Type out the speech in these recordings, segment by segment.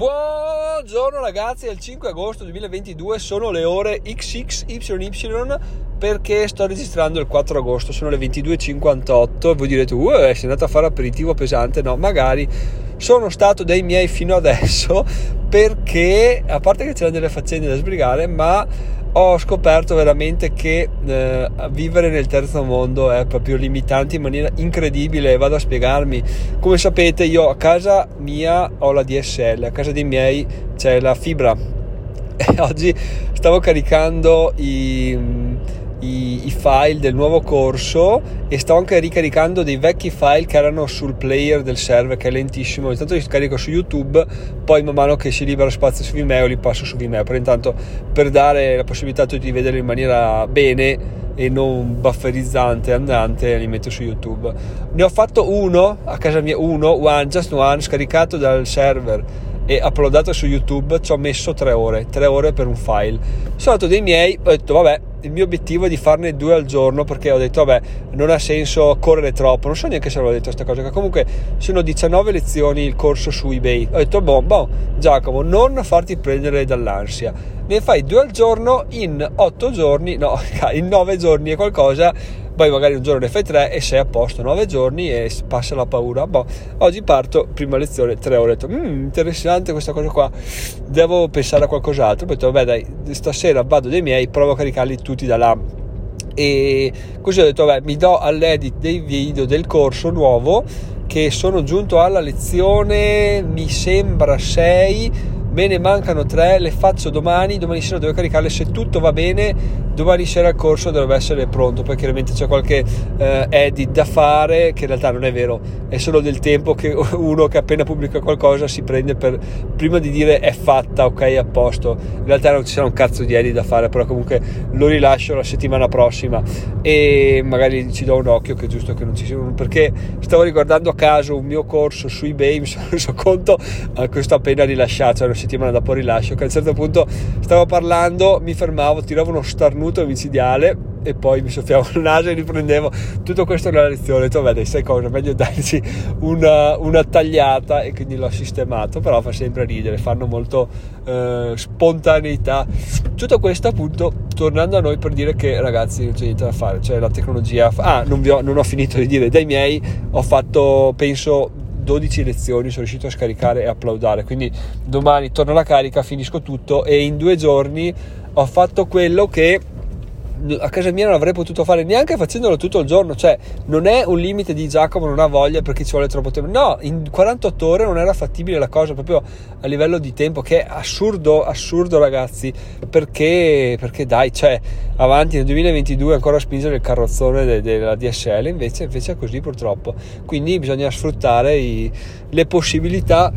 Buongiorno ragazzi, è il 5 agosto 2022, sono le ore XXYY perché sto registrando il 4 agosto, sono le 22.58 voi direte, uh, sei andato a fare aperitivo pesante? No, magari sono stato dei miei fino adesso perché, a parte che c'erano delle faccende da sbrigare, ma ho scoperto veramente che eh, vivere nel terzo mondo è proprio limitante in maniera incredibile. Vado a spiegarmi. Come sapete, io a casa mia ho la DSL, a casa dei miei c'è la fibra. E oggi stavo caricando i i, i, file del nuovo corso e sto anche ricaricando dei vecchi file che erano sul player del server che è lentissimo. Intanto li scarico su youtube poi man mano che si libera spazio su Vimeo li passo su Vimeo. Però intanto per dare la possibilità a tutti di vederli in maniera bene e non bufferizzante andante li metto su youtube. Ne ho fatto uno a casa mia uno one just one scaricato dal server e uploadato su youtube ci ho messo tre ore tre ore per un file. Sono andato dei miei ho detto vabbè il mio obiettivo è di farne due al giorno perché ho detto vabbè non ha senso correre troppo non so neanche se avevo detto questa cosa che comunque sono 19 lezioni il corso su ebay. Ho detto boh, boh Giacomo non farti prendere dall'ansia. Ne fai due al giorno in 8 giorni no in 9 giorni e qualcosa poi magari un giorno ne fai tre e sei a posto, nove giorni e passa la paura. Boh, oggi parto, prima lezione, tre ore, ho detto, mmm, interessante questa cosa qua, devo pensare a qualcos'altro, ho detto, vabbè dai, stasera vado dei miei, provo a caricarli tutti da là. E così ho detto vabbè mi do all'edit dei video del corso nuovo che sono giunto alla lezione mi sembra 6 me ne mancano 3 le faccio domani domani sera devo caricarle se tutto va bene domani sera il corso dovrebbe essere pronto, poi chiaramente c'è qualche eh, edit da fare, che in realtà non è vero, è solo del tempo che uno che appena pubblica qualcosa si prende per, prima di dire è fatta, ok, a posto, in realtà non ci sarà un cazzo di edit da fare, però comunque lo rilascio la settimana prossima e magari ci do un occhio che è giusto che non ci sia perché stavo riguardando a caso un mio corso su ebay, mi sono reso conto, a questo appena rilasciato, cioè settimana dopo rilascio, che a un certo punto stavo parlando, mi fermavo, tiravo uno starnuto micidiale e poi mi soffiavo il naso e riprendevo tutto questo nella lezione. Ho detto sai cosa meglio darci una, una, tagliata e quindi l'ho sistemato però fa sempre ridere fanno molto eh, spontaneità. Tutto questo appunto tornando a noi per dire che ragazzi non c'è niente da fare cioè la tecnologia ah non, ho, non ho finito di dire dai miei ho fatto penso 12 lezioni sono riuscito a scaricare e applaudare. Quindi domani torno alla carica finisco tutto e in due giorni ho fatto quello che a casa mia non avrei potuto fare neanche facendolo tutto il giorno, cioè non è un limite di Giacomo non ha voglia perché ci vuole troppo tempo, no, in 48 ore non era fattibile la cosa proprio a livello di tempo, che è assurdo, assurdo ragazzi, perché, perché dai, cioè avanti nel 2022 ancora spingere il carrozzone de, della DSL, invece, invece, è così purtroppo, quindi bisogna sfruttare i, le possibilità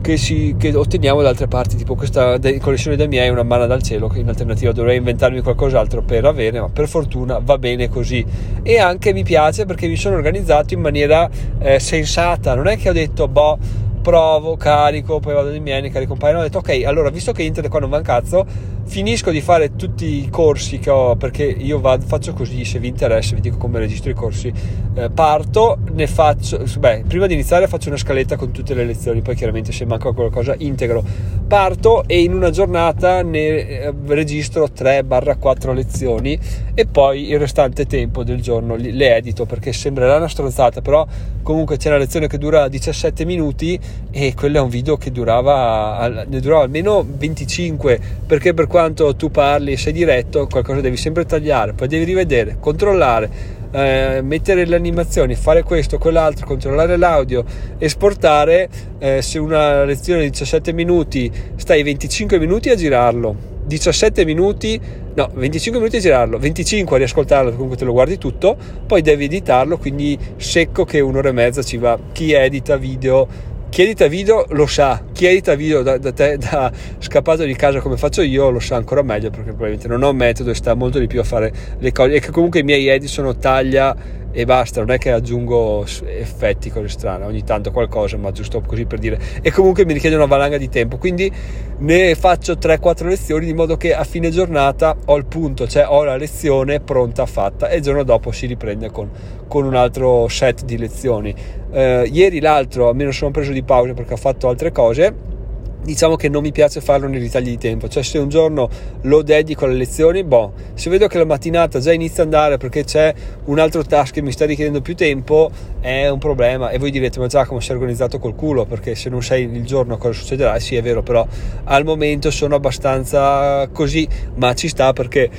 che, si, che, otteniamo da altre parti, tipo questa connessione da miei è una manna dal cielo, che in alternativa dovrei inventarmi qualcos'altro per avere, ma per fortuna va bene così. E anche mi piace perché mi sono organizzato in maniera eh, sensata, non è che ho detto, boh, provo, carico, poi vado dai miei, ne carico un paio, ho detto, ok, allora visto che internet qua non va un cazzo, finisco di fare tutti i corsi che ho perché io vado, faccio così se vi interessa vi dico come registro i corsi eh, parto ne faccio beh prima di iniziare faccio una scaletta con tutte le lezioni poi chiaramente se manca qualcosa integro parto e in una giornata ne eh, registro 3-4 lezioni e poi il restante tempo del giorno le edito perché sembrerà una stronzata però comunque c'è una lezione che dura 17 minuti e quello è un video che durava ne durava almeno 25 perché per quanto tu parli sei diretto, qualcosa devi sempre tagliare, poi devi rivedere, controllare, eh, mettere le animazioni, fare questo, quell'altro, controllare l'audio, esportare. Eh, se una lezione di 17 minuti stai 25 minuti a girarlo, 17 minuti, no, 25 minuti a girarlo, 25 a riascoltarlo, comunque te lo guardi tutto, poi devi editarlo, quindi secco che un'ora e mezza ci va. Chi edita video chi edita video lo sa, chi edita video da, da te da scappato di casa come faccio io lo sa ancora meglio perché probabilmente non ho metodo e sta molto di più a fare le cose. E che comunque i miei edit sono taglia e basta, non è che aggiungo effetti cose strane, ogni tanto qualcosa, ma giusto così per dire. E comunque mi richiede una valanga di tempo, quindi ne faccio 3-4 lezioni di modo che a fine giornata ho il punto, cioè ho la lezione pronta, fatta e il giorno dopo si riprende con, con un altro set di lezioni. Eh, ieri l'altro, almeno sono preso di pausa perché ho fatto altre cose diciamo che non mi piace farlo nei ritagli di tempo, cioè se un giorno lo dedico alle lezioni, boh, se vedo che la mattinata già inizia ad andare perché c'è un altro task che mi sta richiedendo più tempo, è un problema. E voi direte ma Giacomo sei organizzato col culo perché se non sai il giorno cosa succederà, sì è vero, però al momento sono abbastanza così, ma ci sta perché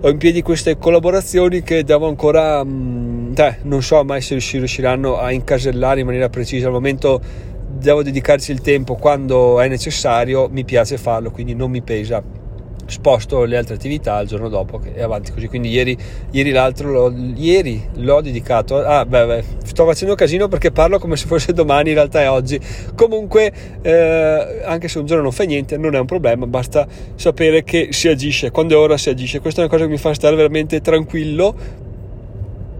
ho in piedi queste collaborazioni che devo ancora, mh, cioè, non so mai se riusciranno a incasellare in maniera precisa, al momento devo dedicarci il tempo quando è necessario, mi piace farlo, quindi non mi pesa. Sposto le altre attività il giorno dopo e avanti così. Quindi ieri, ieri l'altro l'ho, ieri l'ho dedicato. Ah, beh, beh, sto facendo casino perché parlo come se fosse domani, in realtà è oggi. Comunque, eh, anche se un giorno non fa niente, non è un problema, basta sapere che si agisce. Quando è ora si agisce. Questa è una cosa che mi fa stare veramente tranquillo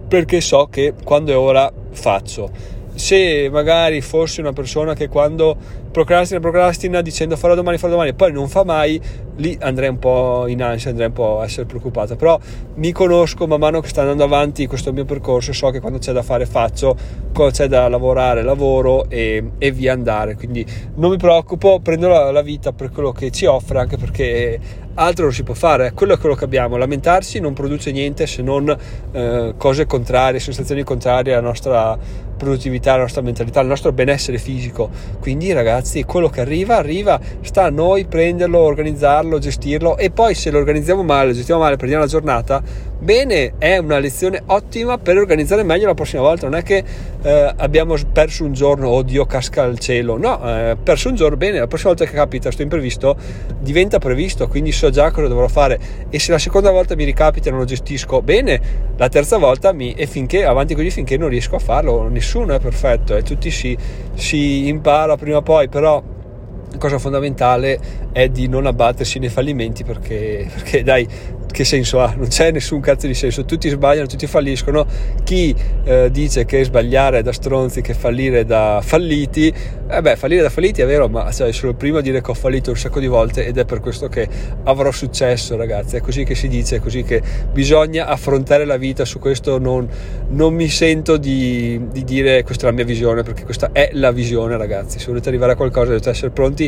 perché so che quando è ora faccio se magari fossi una persona che quando procrastina, procrastina dicendo farò domani, farò domani poi non fa mai, lì andrei un po' in ansia, andrei un po' a essere preoccupata. Però mi conosco man mano che sta andando avanti questo mio percorso, so che quando c'è da fare faccio, quando c'è da lavorare lavoro e, e via andare. Quindi non mi preoccupo, prendo la, la vita per quello che ci offre, anche perché altro non si può fare, quello è quello che abbiamo, lamentarsi non produce niente se non eh, cose contrarie, sensazioni contrarie alla nostra produttività, alla nostra mentalità, al nostro benessere fisico. Quindi ragazzi, quello che arriva, arriva, sta a noi prenderlo, organizzarlo, gestirlo e poi se lo organizziamo male, lo gestiamo male, perdiamo la giornata, bene, è una lezione ottima per organizzare meglio la prossima volta, non è che eh, abbiamo perso un giorno, oddio casca al cielo, no, eh, perso un giorno, bene, la prossima volta che capita questo imprevisto diventa previsto, quindi so già cosa dovrò fare. E se la seconda volta mi ricapita e non lo gestisco bene, la terza volta mi, e finché avanti così finché non riesco a farlo, nessuno è perfetto e tutti si, si impara prima o poi, però cosa fondamentale è di non abbattersi nei fallimenti perché, perché dai che senso ha? Non c'è nessun cazzo di senso, tutti sbagliano, tutti falliscono. Chi eh, dice che sbagliare è da stronzi, che fallire è da falliti, eh beh, fallire da falliti è vero, ma cioè, sono il primo a dire che ho fallito un sacco di volte ed è per questo che avrò successo, ragazzi. È così che si dice, è così che bisogna affrontare la vita. Su questo non, non mi sento di, di dire questa è la mia visione, perché questa è la visione, ragazzi. Se volete arrivare a qualcosa, dovete essere pronti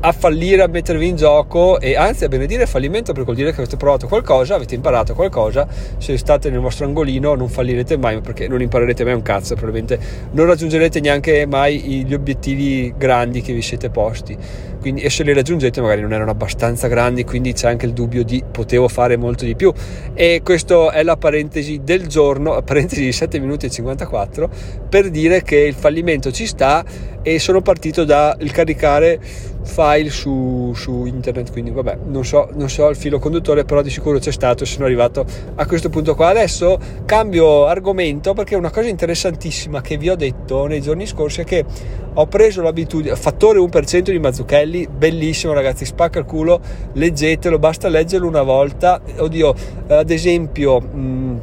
a fallire, a mettervi in gioco e anzi a benedire il fallimento perché vuol dire che avete provato qualcosa, avete imparato qualcosa, se state nel vostro angolino non fallirete mai perché non imparerete mai un cazzo, probabilmente non raggiungerete neanche mai gli obiettivi grandi che vi siete posti. Quindi, e se li raggiungete magari non erano abbastanza grandi, quindi c'è anche il dubbio di potevo fare molto di più. E questa è la parentesi del giorno, parentesi di 7 minuti e 54, per dire che il fallimento ci sta e sono partito dal caricare file su, su, internet quindi vabbè non so, non so il filo conduttore però di sicuro c'è stato e sono arrivato a questo punto qua. Adesso cambio argomento perché una cosa interessantissima che vi ho detto nei giorni scorsi è che ho preso l'abitudine fattore 1% di Mazzucchelli bellissimo ragazzi spacca il culo leggetelo basta leggerlo una volta. Oddio ad esempio mh,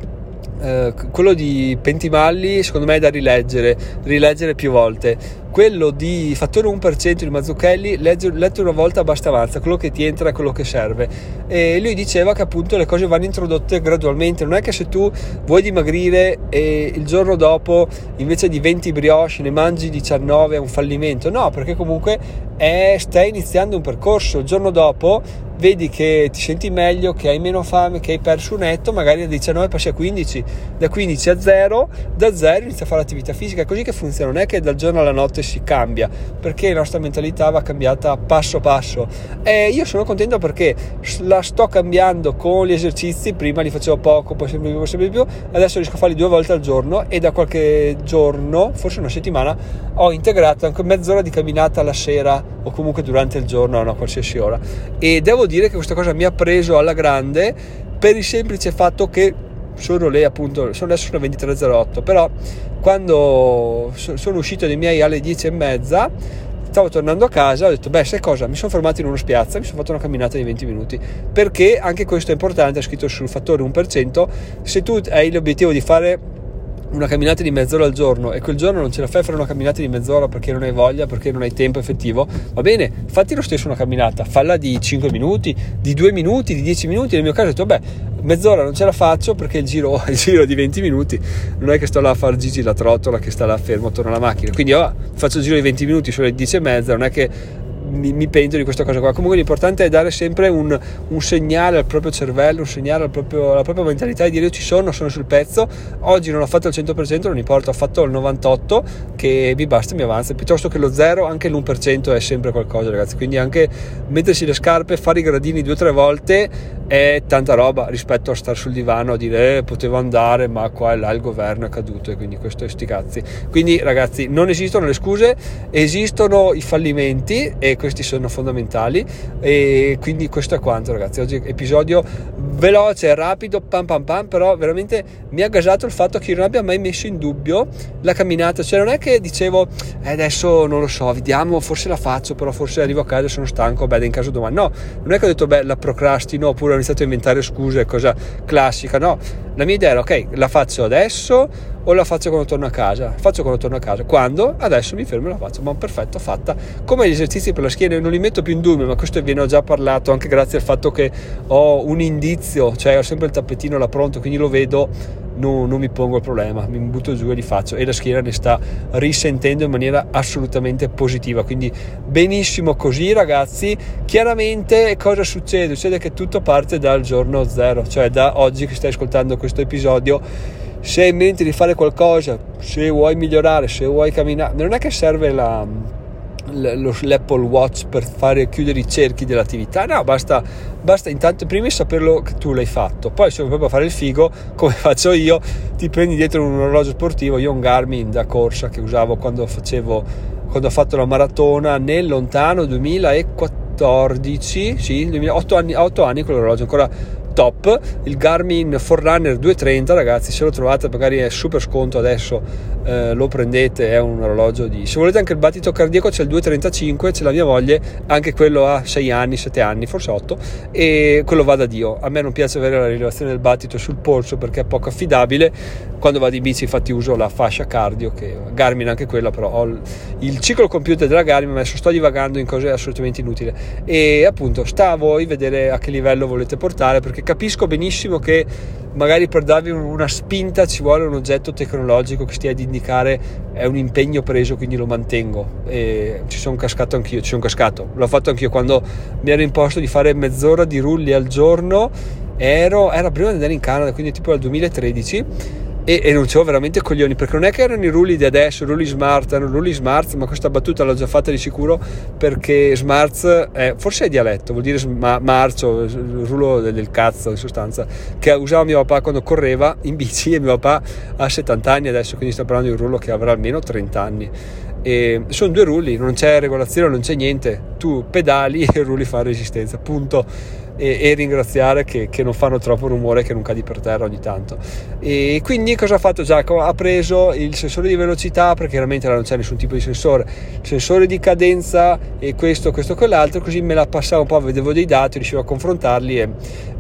eh, quello di Pentimalli secondo me è da rileggere, rileggere più volte. Quello di fattore 1% di Mazzucchelli, letto una volta basta avanza, quello che ti entra è quello che serve. E lui diceva che appunto le cose vanno introdotte gradualmente, non è che se tu vuoi dimagrire e il giorno dopo invece di 20 brioche ne mangi 19 è un fallimento, no, perché comunque è, stai iniziando un percorso, il giorno dopo vedi che ti senti meglio, che hai meno fame, che hai perso un etto, magari da 19 passi a 15, da 15 a 0, da 0 inizi a fare attività fisica, è così che funziona, non è che dal giorno alla notte si cambia, perché la nostra mentalità va cambiata passo passo. E io sono contento perché la sto cambiando con gli esercizi, prima li facevo poco, poi sempre più, sempre più, adesso riesco a farli due volte al giorno e da qualche giorno, forse una settimana, ho integrato anche mezz'ora di camminata la sera o comunque durante il giorno a una qualsiasi ora. E devo dire che questa cosa mi ha preso alla grande per il semplice fatto che sono lì appunto, sono adesso sono 23.08, però quando sono uscito dai miei alle 10 e mezza stavo tornando a casa ho detto beh sai cosa? Mi sono fermato in uno spiazza mi sono fatto una camminata di 20 minuti. Perché anche questo è importante è scritto sul fattore 1% se tu hai l'obiettivo di fare una camminata di mezz'ora al giorno e quel giorno non ce la fai a fare una camminata di mezz'ora perché non hai voglia, perché non hai tempo effettivo, va bene, fatti lo stesso una camminata, falla di 5 minuti, di 2 minuti, di 10 minuti. Nel mio caso ho detto, beh, mezz'ora non ce la faccio perché il giro, il giro di 20 minuti non è che sto là a fare Gigi la trottola che sta là fermo attorno alla macchina. Quindi oh, faccio il giro di 20 minuti, sono le 10 e mezza, non è che mi, mi, pento di questa cosa qua. Comunque l'importante è dare sempre un, un segnale al proprio cervello, un segnale al proprio, alla propria mentalità e dire io ci sono, sono sul pezzo, oggi non ho fatto il 100%, non importa, ho fatto il 98% che mi basta mi avanza, piuttosto che lo 0, anche l'1% è sempre qualcosa ragazzi, quindi anche mettersi le scarpe, fare i gradini due o tre volte è tanta roba rispetto a stare sul divano a dire eh, potevo andare ma qua e là il governo è caduto e quindi questo è sti cazzi. Quindi ragazzi non esistono le scuse, esistono i fallimenti e questi sono fondamentali. E quindi questo è quanto ragazzi. Oggi episodio veloce rapido pam pam pam però veramente mi ha gasato il fatto che io non abbia mai messo in dubbio la camminata. Cioè non è che dicevo eh, adesso non lo so vediamo forse la faccio però forse arrivo a casa sono stanco beh in caso domani. No non è che ho detto beh la procrastino oppure iniziato a inventare scuse cosa classica no la mia idea era ok la faccio adesso o la faccio quando torno a casa? Faccio quando torno a casa. Quando? Adesso mi fermo e la faccio. Ma perfetto, fatta. Come gli esercizi per la schiena, non li metto più in dubbio, ma questo ve ne ho già parlato anche grazie al fatto che ho un indizio, cioè ho sempre il tappetino là pronto, quindi lo vedo, non, non mi pongo il problema, mi butto giù e li faccio. E la schiena ne sta risentendo in maniera assolutamente positiva. Quindi benissimo così, ragazzi. Chiaramente cosa succede? Succede che tutto parte dal giorno zero, cioè da oggi che stai ascoltando questo episodio se hai in mente di fare qualcosa, se vuoi migliorare, se vuoi camminare, non è che serve la, l'Apple Watch per fare chiudere i cerchi dell'attività, no, basta, basta intanto prima saperlo che tu l'hai fatto, poi se vuoi proprio fare il figo, come faccio io, ti prendi dietro un orologio sportivo, io ho un Garmin da corsa che usavo quando facevo, quando ho fatto la maratona nel lontano 2014, sì, 2008 anni, 8 anni quell'orologio ancora top il Garmin Forerunner 230 ragazzi se lo trovate magari è super sconto adesso eh, lo prendete è un orologio di se volete anche il battito cardiaco c'è il 235 c'è la mia moglie anche quello ha 6 anni 7 anni forse 8 e quello va da dio. A me non piace avere la rilevazione del battito sul polso perché è poco affidabile. Quando vado in bici infatti uso la fascia cardio che Garmin anche quella però ho il ciclo computer della Garmin ma adesso sto divagando in cose assolutamente inutili. E appunto sta a voi vedere a che livello volete portare perché capisco benissimo che magari per darvi una spinta ci vuole un oggetto tecnologico che stia ad indicare è un impegno preso quindi lo mantengo. E ci sono cascato anch'io ci sono cascato. L'ho fatto anch'io quando mi ero imposto di fare mezz'ora di rulli al giorno. Ero, era prima di andare in Canada quindi tipo al 2013 e, e non c'ho veramente coglioni perché non è che erano i rulli di adesso, i rulli smart, erano rulli smart, ma questa battuta l'ho già fatta di sicuro perché smart è, forse è dialetto, vuol dire sma, marcio, il rullo del, del, cazzo in sostanza, che usava mio papà quando correva in bici e mio papà ha 70 anni adesso, quindi sto parlando di un rullo che avrà almeno 30 anni. E sono due rulli, non c'è regolazione, non c'è niente, tu pedali e rulli fa resistenza, punto e, e ringraziare che, che, non fanno troppo rumore che non cadi per terra ogni tanto. E quindi cosa ha fatto Giacomo? ha preso il sensore di velocità perché chiaramente non c'è nessun tipo di sensore. Il sensore di cadenza e questo, questo, quell'altro così me la passavo un po' vedevo dei dati riuscivo a confrontarli e,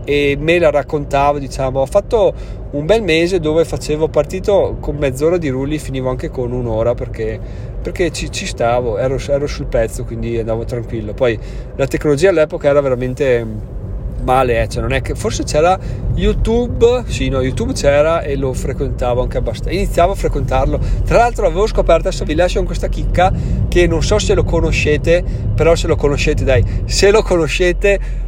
e me la raccontavo diciamo. Ho fatto un bel mese dove facevo partito con mezz'ora di rulli finivo anche con un'ora perché, perché ci, ci, stavo ero, ero sul pezzo quindi andavo tranquillo. Poi la tecnologia all'epoca era veramente male, eh, cioè non è che forse c'era YouTube, sì, no, YouTube c'era e lo frequentavo anche abbastanza. Iniziavo a frequentarlo. Tra l'altro avevo scoperto, adesso vi lascio con questa chicca che non so se lo conoscete, però se lo conoscete, dai, se lo conoscete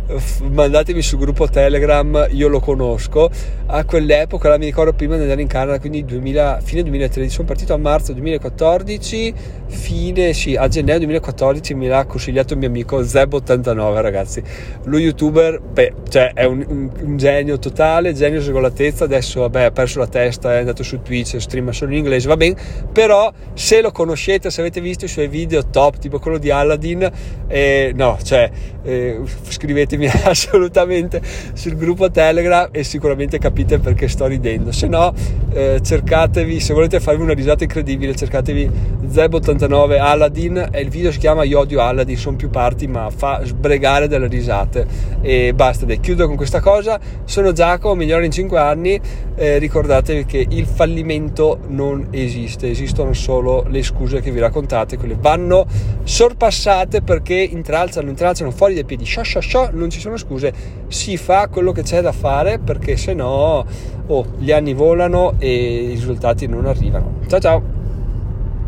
mandatemi sul gruppo Telegram, io lo conosco. A quell'epoca, la mi ricordo prima di andare in Canada, quindi 2000, fine 2013, sono partito a marzo 2014, fine, sì, a gennaio 2014 mi l'ha consigliato il mio amico Zeb89, ragazzi. Lo youtuber, beh, cioè è un, un, un genio totale, genio sgolatezza, adesso vabbè ha perso la testa, è andato su Twitch, streama solo in inglese, va bene, però se lo conoscete, se avete visto i suoi video top, tipo quello di Aladdin, eh, no, cioè eh, scrivetemi assolutamente sul gruppo Telegram e sicuramente capite perché sto ridendo. Se no, eh, cercatevi, se volete farvi una risata incredibile, cercatevi Zeb89 Aladdin il video si chiama Io odio Aladdin, sono più parti ma fa sbregare delle risate. E basta, dai, chiudo con questa cosa. Sono Giacomo, migliore in 5 anni, eh, ricordatevi che il fallimento non esiste, esistono solo le scuse che vi raccontate, quelle vanno sorpassate perché intralciano, intralciano fuori dai piedi, sciò, sciò, sciò, non ci sono scuse, si fa quello che c'è da fare perché se no oh, gli anni volano e i risultati non arrivano. Ciao ciao!